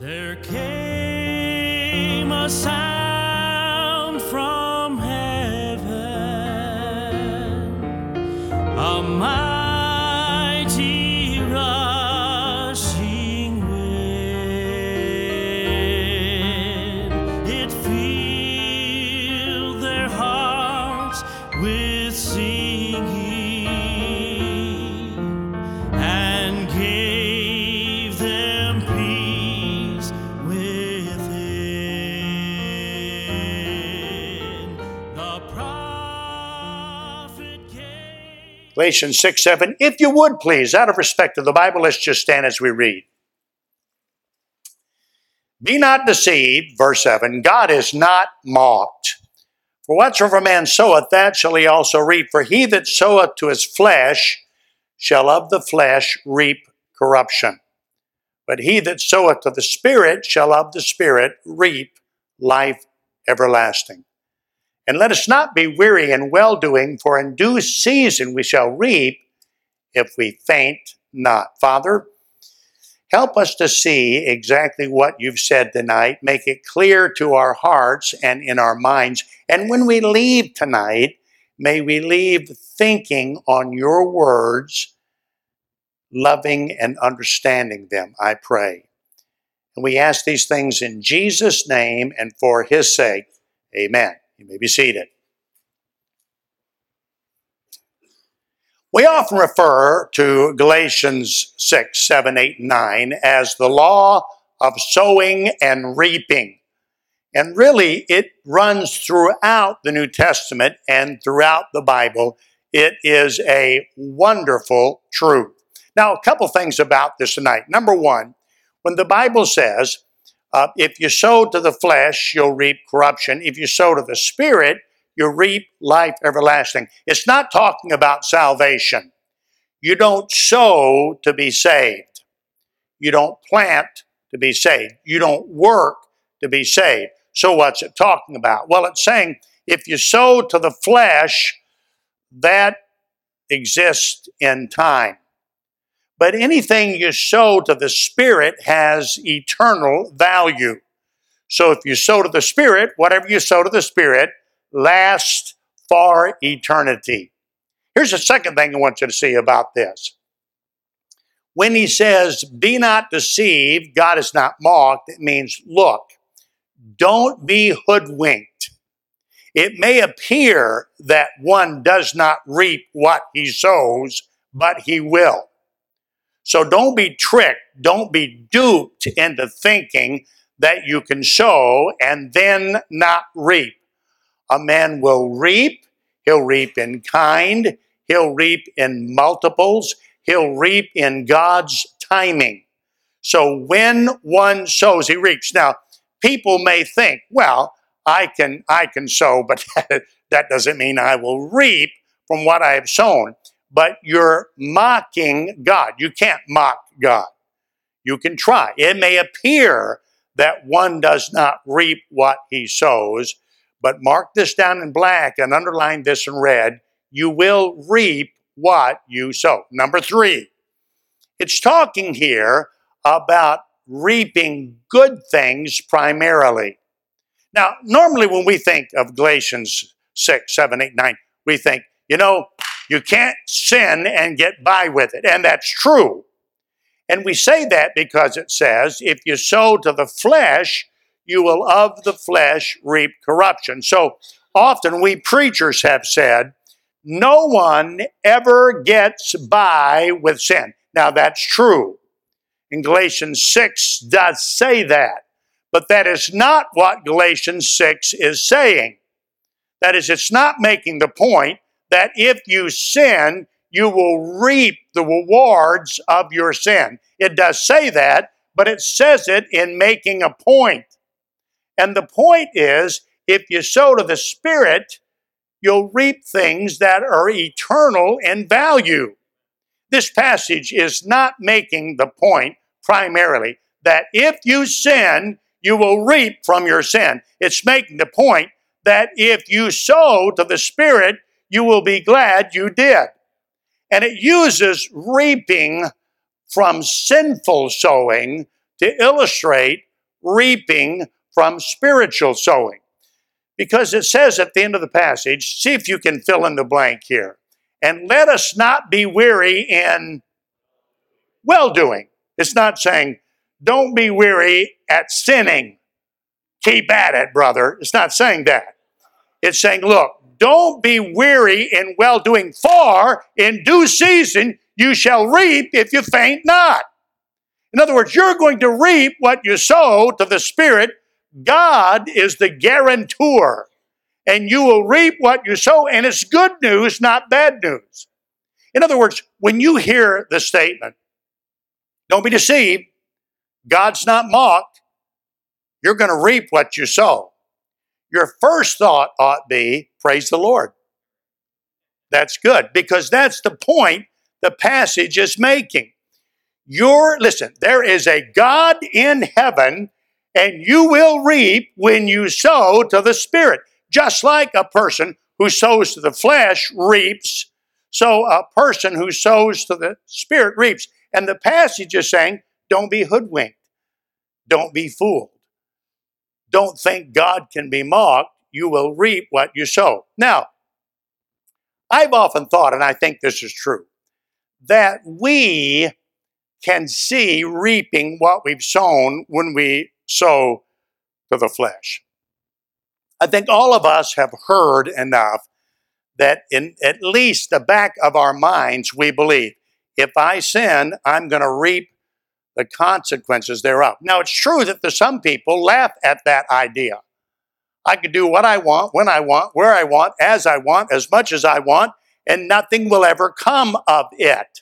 There came a sound Galatians 6 7. If you would please, out of respect to the Bible, let's just stand as we read. Be not deceived, verse 7. God is not mocked. For whatsoever man soweth, that shall he also reap. For he that soweth to his flesh shall of the flesh reap corruption. But he that soweth to the Spirit shall of the Spirit reap life everlasting. And let us not be weary in well doing, for in due season we shall reap if we faint not. Father, help us to see exactly what you've said tonight. Make it clear to our hearts and in our minds. And when we leave tonight, may we leave thinking on your words, loving and understanding them, I pray. And we ask these things in Jesus' name and for his sake. Amen. You may be seated. We often refer to Galatians 6, 7, 8, and 9 as the law of sowing and reaping. And really, it runs throughout the New Testament and throughout the Bible. It is a wonderful truth. Now, a couple things about this tonight. Number one, when the Bible says, uh, if you sow to the flesh, you'll reap corruption. If you sow to the Spirit, you'll reap life everlasting. It's not talking about salvation. You don't sow to be saved. You don't plant to be saved. You don't work to be saved. So, what's it talking about? Well, it's saying if you sow to the flesh, that exists in time. But anything you sow to the Spirit has eternal value. So if you sow to the Spirit, whatever you sow to the Spirit lasts for eternity. Here's the second thing I want you to see about this. When he says, Be not deceived, God is not mocked, it means, look, don't be hoodwinked. It may appear that one does not reap what he sows, but he will. So don't be tricked, don't be duped into thinking that you can sow and then not reap. A man will reap, he'll reap in kind, he'll reap in multiples, he'll reap in God's timing. So when one sows, he reaps. Now, people may think, well, I can I can sow, but that doesn't mean I will reap from what I have sown but you're mocking God. You can't mock God. You can try. It may appear that one does not reap what he sows, but mark this down in black and underline this in red. You will reap what you sow. Number three, it's talking here about reaping good things primarily. Now, normally when we think of Galatians 6, 7, 8, 9, we think, you know, you can't sin and get by with it. And that's true. And we say that because it says, if you sow to the flesh, you will of the flesh reap corruption. So often we preachers have said, no one ever gets by with sin. Now that's true. And Galatians 6 does say that. But that is not what Galatians 6 is saying. That is, it's not making the point that if you sin, you will reap the rewards of your sin. It does say that, but it says it in making a point. And the point is if you sow to the Spirit, you'll reap things that are eternal in value. This passage is not making the point primarily that if you sin, you will reap from your sin. It's making the point that if you sow to the Spirit, you will be glad you did. And it uses reaping from sinful sowing to illustrate reaping from spiritual sowing. Because it says at the end of the passage, see if you can fill in the blank here. And let us not be weary in well doing. It's not saying, don't be weary at sinning. Keep at it, brother. It's not saying that. It's saying, look, don't be weary in well doing, for in due season you shall reap if you faint not. In other words, you're going to reap what you sow to the Spirit. God is the guarantor, and you will reap what you sow, and it's good news, not bad news. In other words, when you hear the statement, don't be deceived, God's not mocked, you're going to reap what you sow. Your first thought ought be, praise the Lord. That's good because that's the point the passage is making. You're, listen, there is a God in heaven, and you will reap when you sow to the Spirit. Just like a person who sows to the flesh reaps, so a person who sows to the Spirit reaps. And the passage is saying, don't be hoodwinked, don't be fooled. Don't think God can be mocked. You will reap what you sow. Now, I've often thought, and I think this is true, that we can see reaping what we've sown when we sow to the flesh. I think all of us have heard enough that in at least the back of our minds we believe if I sin, I'm going to reap the consequences thereof. Now, it's true that some people laugh at that idea. I can do what I want, when I want, where I want, as I want, as much as I want, and nothing will ever come of it.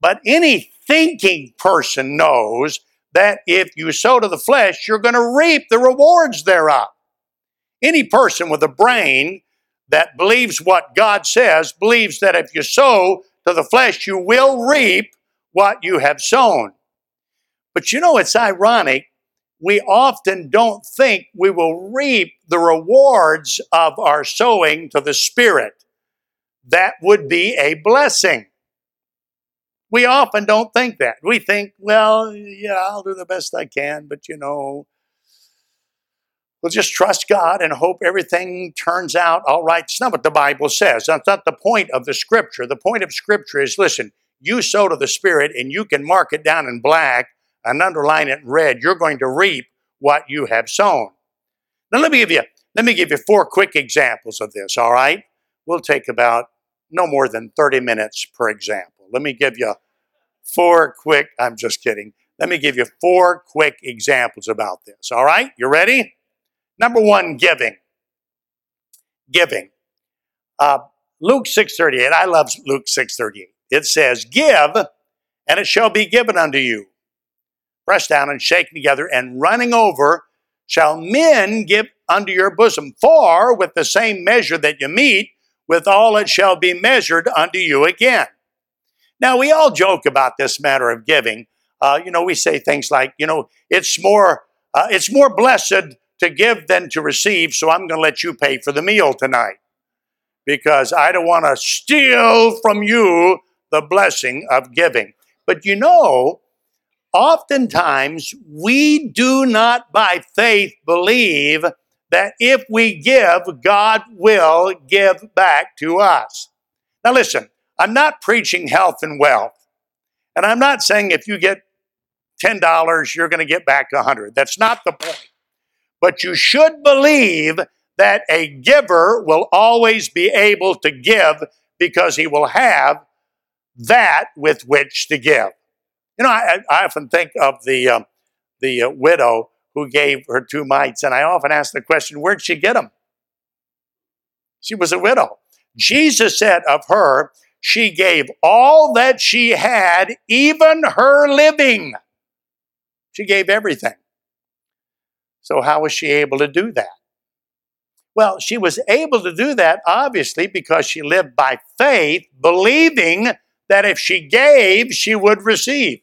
But any thinking person knows that if you sow to the flesh, you're going to reap the rewards thereof. Any person with a brain that believes what God says believes that if you sow to the flesh, you will reap what you have sown. But you know, it's ironic. We often don't think we will reap the rewards of our sowing to the Spirit. That would be a blessing. We often don't think that. We think, well, yeah, I'll do the best I can, but you know, we'll just trust God and hope everything turns out all right. It's not what the Bible says. That's not the point of the scripture. The point of scripture is listen, you sow to the Spirit and you can mark it down in black and underline it in red. You're going to reap what you have sown. Now let me give you let me give you four quick examples of this, all right? We'll take about no more than 30 minutes per example. Let me give you four quick, I'm just kidding. Let me give you four quick examples about this, all right? You ready? Number one, giving. Giving. Uh, Luke 6.38, I love Luke 6.38. It says, Give, and it shall be given unto you pressed down and shaken together and running over, shall men give unto your bosom. For with the same measure that you meet, with all it shall be measured unto you again. Now, we all joke about this matter of giving. Uh, you know, we say things like, you know, it's more, uh, it's more blessed to give than to receive, so I'm going to let you pay for the meal tonight because I don't want to steal from you the blessing of giving. But you know, oftentimes we do not by faith believe that if we give, God will give back to us. Now, listen, I'm not preaching health and wealth. And I'm not saying if you get $10, you're going to get back 100. That's not the point. But you should believe that a giver will always be able to give because he will have that with which to give. You know, I, I often think of the um, the uh, widow who gave her two mites, and I often ask the question, where'd she get them? She was a widow. Jesus said of her, she gave all that she had, even her living. She gave everything. So, how was she able to do that? Well, she was able to do that obviously because she lived by faith, believing that if she gave, she would receive.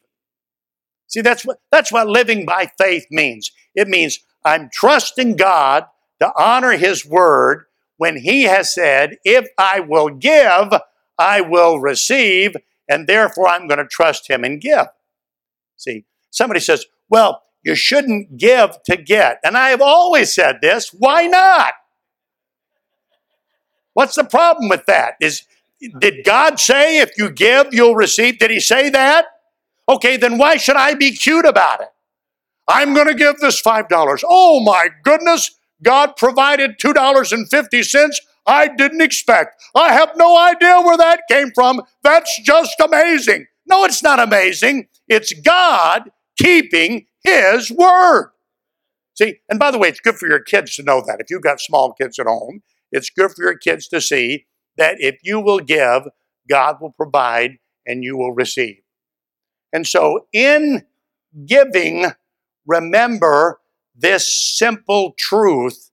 See, that's what, that's what living by faith means. It means I'm trusting God to honor His word when He has said, if I will give, I will receive, and therefore I'm going to trust Him and give. See, somebody says, well, you shouldn't give to get. And I have always said this why not? What's the problem with that? Is did God say if you give, you'll receive? Did he say that? Okay, then why should I be cute about it? I'm going to give this $5. Oh my goodness, God provided $2.50 I didn't expect. I have no idea where that came from. That's just amazing. No, it's not amazing. It's God keeping His word. See, and by the way, it's good for your kids to know that. If you've got small kids at home, it's good for your kids to see that if you will give, God will provide and you will receive. And so, in giving, remember this simple truth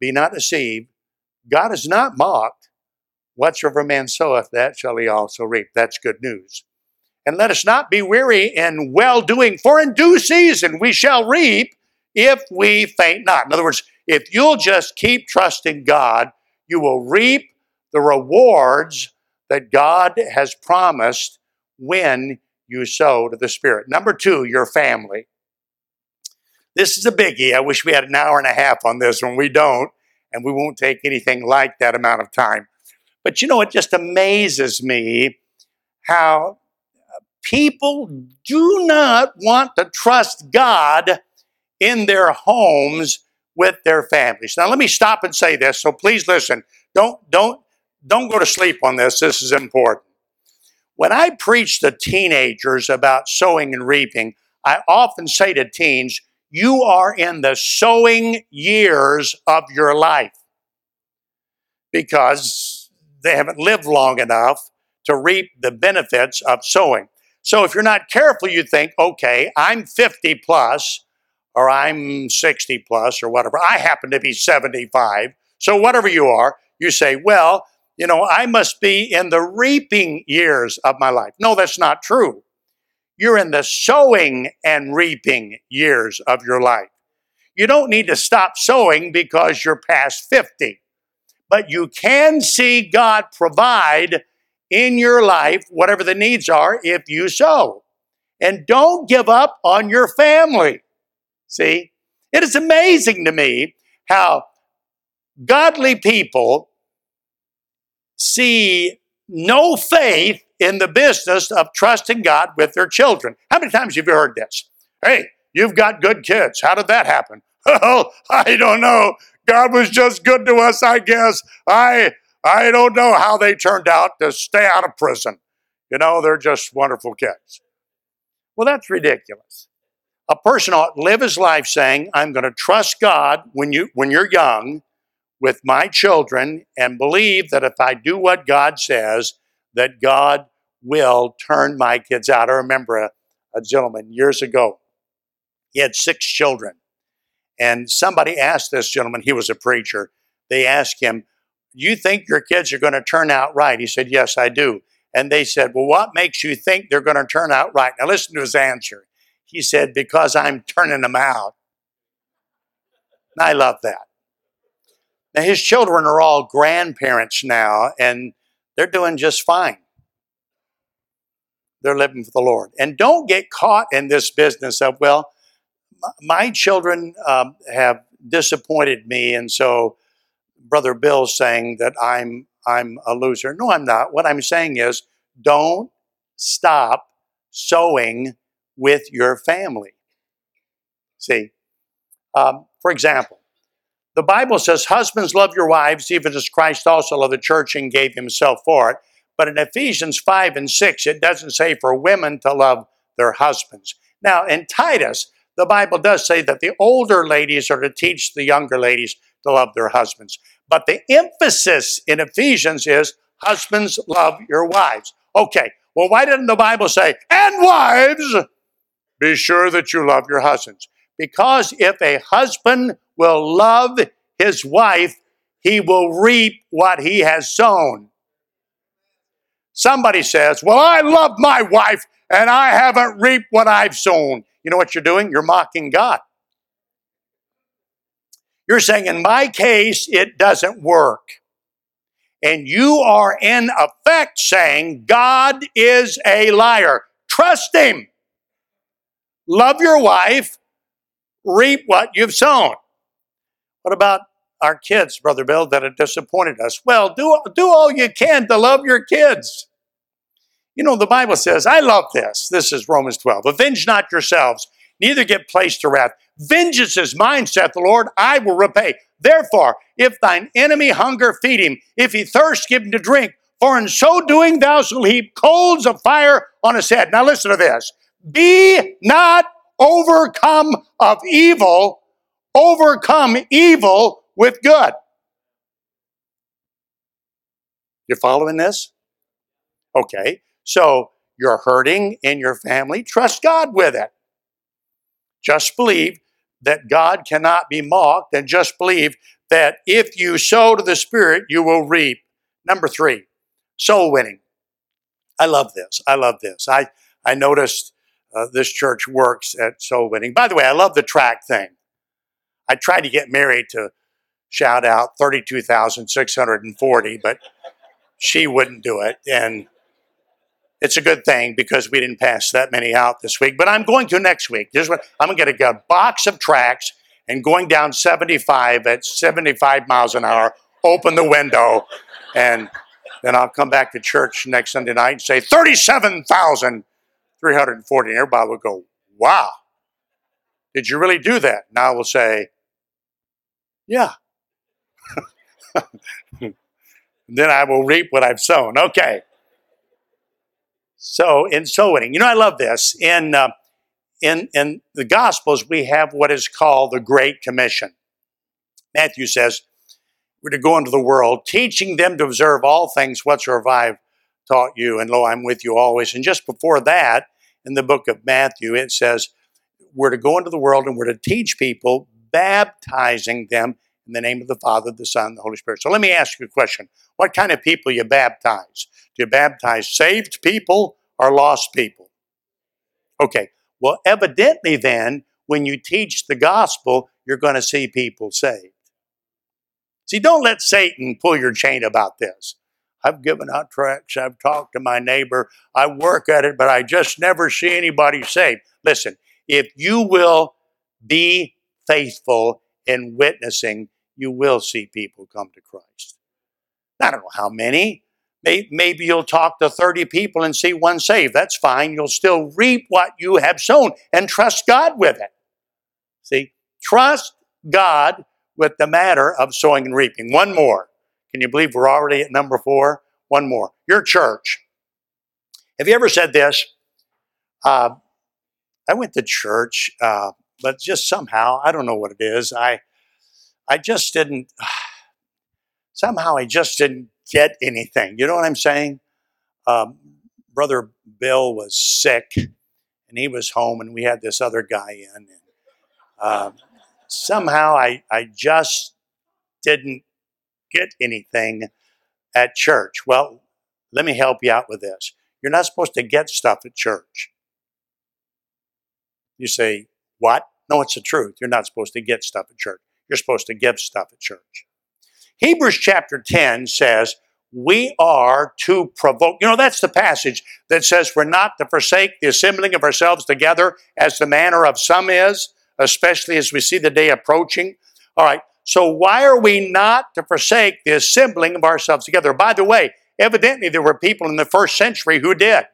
be not deceived. God is not mocked. Whatsoever man soweth, that shall he also reap. That's good news. And let us not be weary in well doing, for in due season we shall reap if we faint not. In other words, if you'll just keep trusting God, you will reap the rewards that God has promised when you sow to the Spirit. Number two, your family. This is a biggie. I wish we had an hour and a half on this when We don't, and we won't take anything like that amount of time. But you know, it just amazes me how uh, people do not want to trust God in their homes with their families. Now let me stop and say this, so please listen. Don't don't don't go to sleep on this. This is important. When I preach to teenagers about sowing and reaping, I often say to teens, you are in the sowing years of your life because they haven't lived long enough to reap the benefits of sowing. So if you're not careful, you think, okay, I'm 50 plus, or I'm 60 plus, or whatever. I happen to be 75. So whatever you are, you say, well, you know, I must be in the reaping years of my life. No, that's not true. You're in the sowing and reaping years of your life. You don't need to stop sowing because you're past 50, but you can see God provide in your life, whatever the needs are, if you sow. And don't give up on your family. See, it is amazing to me how godly people see no faith in the business of trusting God with their children. How many times have you heard this? Hey, you've got good kids. How did that happen? Well, oh, I don't know. God was just good to us, I guess. I I don't know how they turned out to stay out of prison. You know, they're just wonderful kids. Well, that's ridiculous. A person ought to live his life saying, I'm going to trust God when, you, when you're young with my children and believe that if I do what God says, that God will turn my kids out. I remember a, a gentleman years ago, he had six children. And somebody asked this gentleman, he was a preacher, they asked him, you think your kids are going to turn out right? He said, Yes, I do. And they said, Well, what makes you think they're going to turn out right? Now, listen to his answer. He said, Because I'm turning them out. And I love that. Now, his children are all grandparents now, and they're doing just fine. They're living for the Lord. And don't get caught in this business of, well, my children um, have disappointed me, and so Brother Bill's saying that I'm I'm a loser. No, I'm not. What I'm saying is don't stop sowing with your family. See, um, for example, the Bible says, Husbands, love your wives, even as Christ also loved the church and gave himself for it. But in Ephesians 5 and 6, it doesn't say for women to love their husbands. Now, in Titus, the Bible does say that the older ladies are to teach the younger ladies to love their husbands. But the emphasis in Ephesians is husbands, love your wives. Okay, well, why didn't the Bible say, and wives, be sure that you love your husbands? Because if a husband will love his wife, he will reap what he has sown. Somebody says, Well, I love my wife and I haven't reaped what I've sown. You know what you're doing? You're mocking God. You're saying, in my case, it doesn't work. And you are in effect saying, God is a liar. Trust him. Love your wife, reap what you've sown. What about our kids, Brother Bill, that have disappointed us? Well, do, do all you can to love your kids. You know, the Bible says, I love this. This is Romans 12. Avenge not yourselves, neither get placed to wrath. Vengeance is mine, saith the Lord, I will repay. Therefore, if thine enemy hunger, feed him. If he thirst, give him to drink. For in so doing, thou shalt heap coals of fire on his head. Now, listen to this. Be not overcome of evil, overcome evil with good. You following this? Okay, so you're hurting in your family, trust God with it. Just believe that God cannot be mocked, and just believe that if you sow to the Spirit, you will reap. Number three, soul winning. I love this. I love this. I, I noticed uh, this church works at soul winning. By the way, I love the track thing. I tried to get married to shout out 32,640, but she wouldn't do it. And it's a good thing because we didn't pass that many out this week. But I'm going to next week. I'm going to get a box of tracks and going down 75 at 75 miles an hour, open the window, and then I'll come back to church next Sunday night and say 37,340. And everybody will go, wow, did you really do that? Now I will say, yeah. then I will reap what I've sown. Okay. So in sowing, you know, I love this. In uh, in in the Gospels, we have what is called the Great Commission. Matthew says, "We're to go into the world, teaching them to observe all things whatsoever I've taught you, and lo, I'm with you always." And just before that, in the book of Matthew, it says, "We're to go into the world and we're to teach people, baptizing them in the name of the Father, the Son, and the Holy Spirit." So let me ask you a question: What kind of people you baptize? Do you baptize saved people or lost people? Okay, well, evidently, then, when you teach the gospel, you're going to see people saved. See, don't let Satan pull your chain about this. I've given out tracts, I've talked to my neighbor, I work at it, but I just never see anybody saved. Listen, if you will be faithful in witnessing, you will see people come to Christ. I don't know how many, Maybe you'll talk to 30 people and see one saved. That's fine. You'll still reap what you have sown and trust God with it. See, trust God with the matter of sowing and reaping. One more. Can you believe we're already at number four? One more. Your church. Have you ever said this? Uh, I went to church, uh, but just somehow, I don't know what it is. I, I just didn't, somehow I just didn't get anything. You know what I'm saying? Um, Brother Bill was sick and he was home, and we had this other guy in. And, uh, somehow I, I just didn't get anything at church. Well, let me help you out with this. You're not supposed to get stuff at church. You say, What? No, it's the truth. You're not supposed to get stuff at church. You're supposed to give stuff at church. Hebrews chapter 10 says, we are to provoke. You know, that's the passage that says we're not to forsake the assembling of ourselves together as the manner of some is, especially as we see the day approaching. All right, so why are we not to forsake the assembling of ourselves together? By the way, evidently there were people in the first century who did.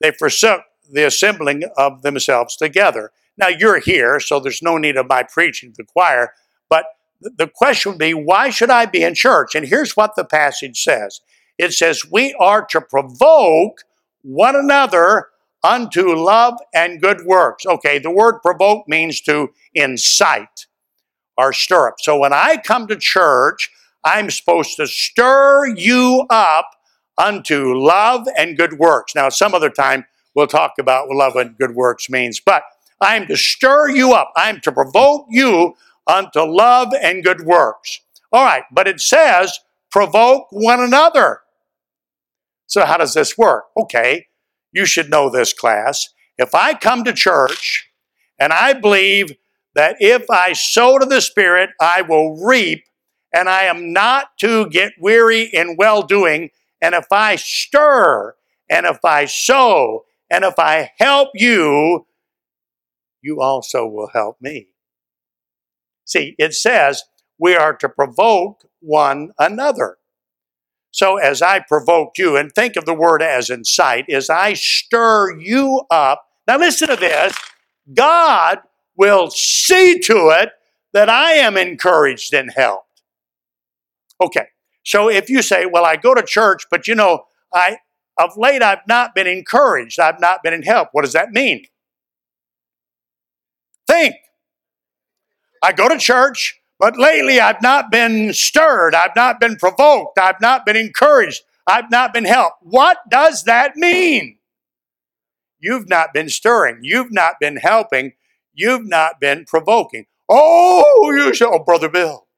They forsook the assembling of themselves together. Now you're here, so there's no need of my preaching to the choir, but the question would be, why should I be in church? And here's what the passage says it says, We are to provoke one another unto love and good works. Okay, the word provoke means to incite or stir up. So when I come to church, I'm supposed to stir you up unto love and good works. Now, some other time we'll talk about what love and good works means, but I'm to stir you up. I'm to provoke you unto love and good works. All right, but it says provoke one another. So, how does this work? Okay, you should know this class. If I come to church and I believe that if I sow to the Spirit, I will reap, and I am not to get weary in well doing, and if I stir, and if I sow, and if I help you, you also will help me. See, it says we are to provoke one another. So as I provoke you, and think of the word as incite, as I stir you up. Now listen to this. God will see to it that I am encouraged and helped. Okay. So if you say, well, I go to church, but you know, I, of late, I've not been encouraged. I've not been in help. What does that mean? Think. I go to church, but lately I've not been stirred. I've not been provoked. I've not been encouraged. I've not been helped. What does that mean? You've not been stirring. You've not been helping. You've not been provoking. Oh, you shall, oh, Brother Bill.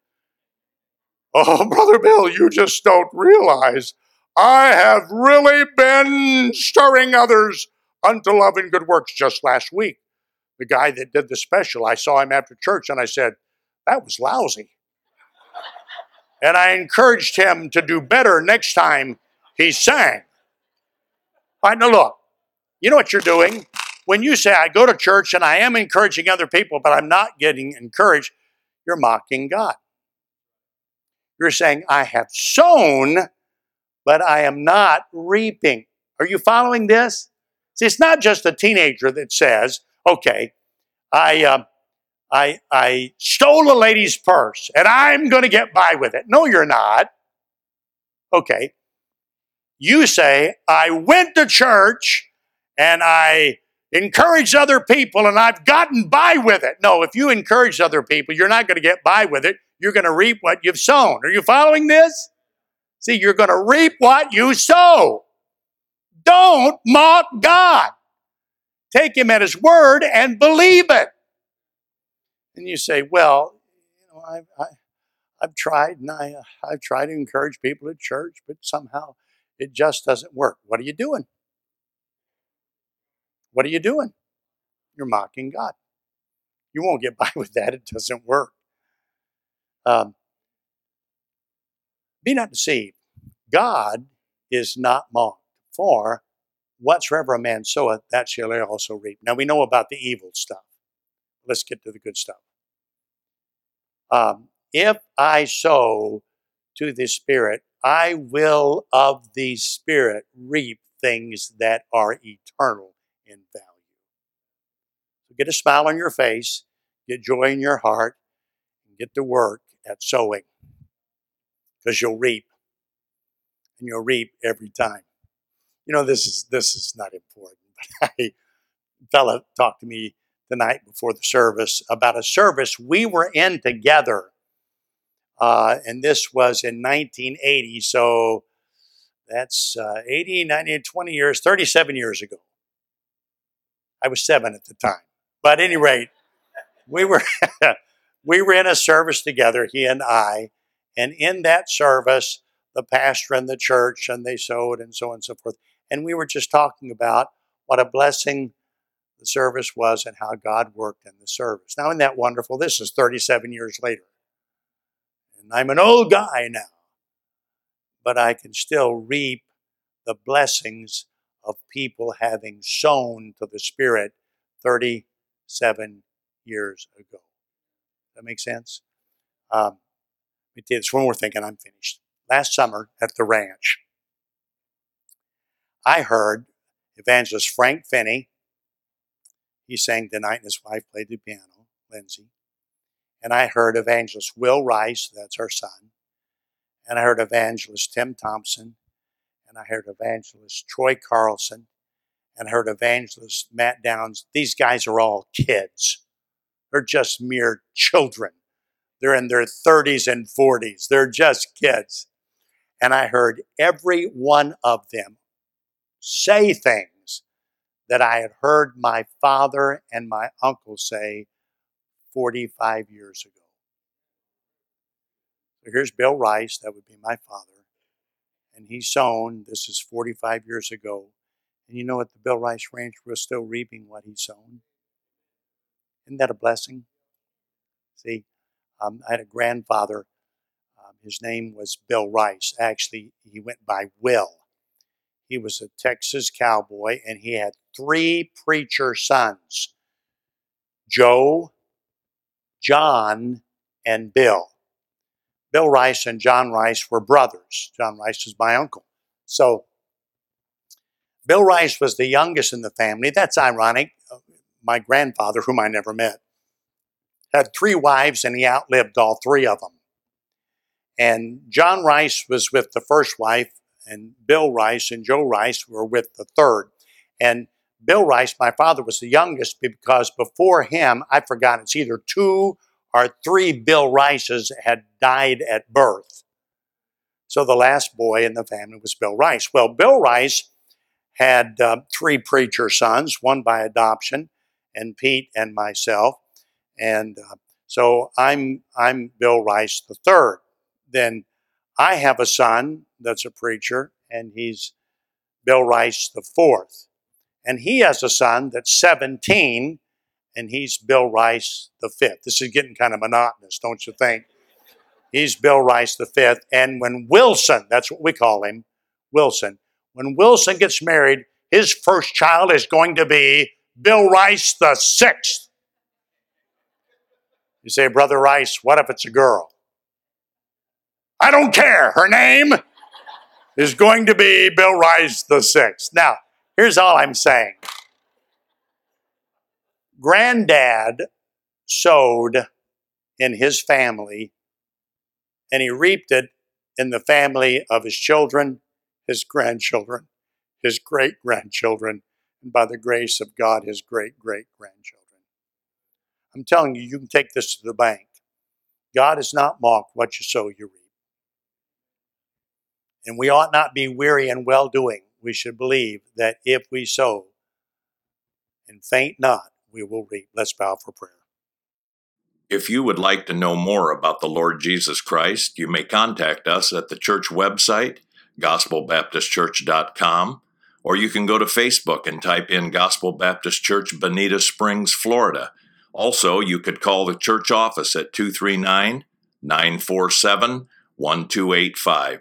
Oh, Brother Bill, you just don't realize I have really been stirring others unto love and good works just last week. The guy that did the special, I saw him after church and I said, that was lousy. And I encouraged him to do better next time he sang. All right, now look, you know what you're doing? When you say, I go to church and I am encouraging other people, but I'm not getting encouraged, you're mocking God. You're saying, I have sown, but I am not reaping. Are you following this? See, it's not just a teenager that says, okay, I, uh, I, I stole a lady's purse and I'm going to get by with it. No, you're not. Okay. You say, I went to church and I encouraged other people and I've gotten by with it. No, if you encourage other people, you're not going to get by with it. You're going to reap what you've sown. Are you following this? See, you're going to reap what you sow. Don't mock God. Take him at his word and believe it. And you say, well, you know, I, I, I've tried and I, I've tried to encourage people at church, but somehow it just doesn't work. What are you doing? What are you doing? You're mocking God. You won't get by with that. It doesn't work. Um, be not deceived. God is not mocked. For whatsoever a man soweth, that shall he also reap. Now we know about the evil stuff. Let's get to the good stuff. Um, if I sow to the Spirit, I will of the Spirit reap things that are eternal in value. So get a smile on your face, get joy in your heart, and get to work at sowing because you'll reap and you'll reap every time. You know, this is this is not important, but I, a fella talked to me the night before the service about a service we were in together. Uh, and this was in 1980, so that's uh, 80, 90, 20 years, 37 years ago. I was seven at the time. But at any rate, we were we were in a service together, he and I, and in that service, the pastor and the church, and they sowed and so on and so forth. And we were just talking about what a blessing the service was and how God worked in the service. Now, isn't that wonderful? This is 37 years later. And I'm an old guy now, but I can still reap the blessings of people having sown to the Spirit 37 years ago. That makes sense? Um, tell you one more thing, and I'm finished. Last summer at the ranch, I heard evangelist Frank Finney. He sang tonight, and his wife played the piano, Lindsay. And I heard evangelist Will Rice, that's her son. And I heard evangelist Tim Thompson. And I heard evangelist Troy Carlson. And I heard evangelist Matt Downs. These guys are all kids. They're just mere children. They're in their 30s and 40s. They're just kids. And I heard every one of them say things that I had heard my father and my uncle say 45 years ago. So here's Bill Rice, that would be my father. And he sown, this is 45 years ago. And you know what? The Bill Rice Ranch was still reaping what he sown. Isn't that a blessing? See, um, I had a grandfather. Um, his name was Bill Rice. Actually, he went by Will. He was a Texas cowboy, and he had three preacher sons. Joe, John, and Bill. Bill Rice and John Rice were brothers. John Rice is my uncle. So Bill Rice was the youngest in the family. That's ironic. My grandfather, whom I never met, had three wives and he outlived all three of them. And John Rice was with the first wife, and Bill Rice and Joe Rice were with the third. And Bill Rice, my father, was the youngest because before him, I forgot it's either two or three Bill Rices had died at birth. So the last boy in the family was Bill Rice. Well, Bill Rice had uh, three preacher sons, one by adoption, and Pete and myself. And uh, so I'm I'm Bill Rice the third. Then I have a son that's a preacher, and he's Bill Rice the fourth. And he has a son that's 17, and he's Bill Rice the fifth. This is getting kind of monotonous, don't you think? He's Bill Rice the fifth. And when Wilson, that's what we call him, Wilson, when Wilson gets married, his first child is going to be Bill Rice the sixth. You say, Brother Rice, what if it's a girl? I don't care. Her name is going to be Bill Rice the sixth. Now, here's all I'm saying. Granddad sowed in his family, and he reaped it in the family of his children, his grandchildren, his great grandchildren, and by the grace of God, his great great grandchildren. I'm telling you, you can take this to the bank. God is not mocked. What you sow, you reap. And we ought not be weary in well doing. We should believe that if we sow and faint not, we will reap. Let's bow for prayer. If you would like to know more about the Lord Jesus Christ, you may contact us at the church website, gospelbaptistchurch.com, or you can go to Facebook and type in Gospel Baptist Church, Bonita Springs, Florida. Also, you could call the church office at 239 947 1285.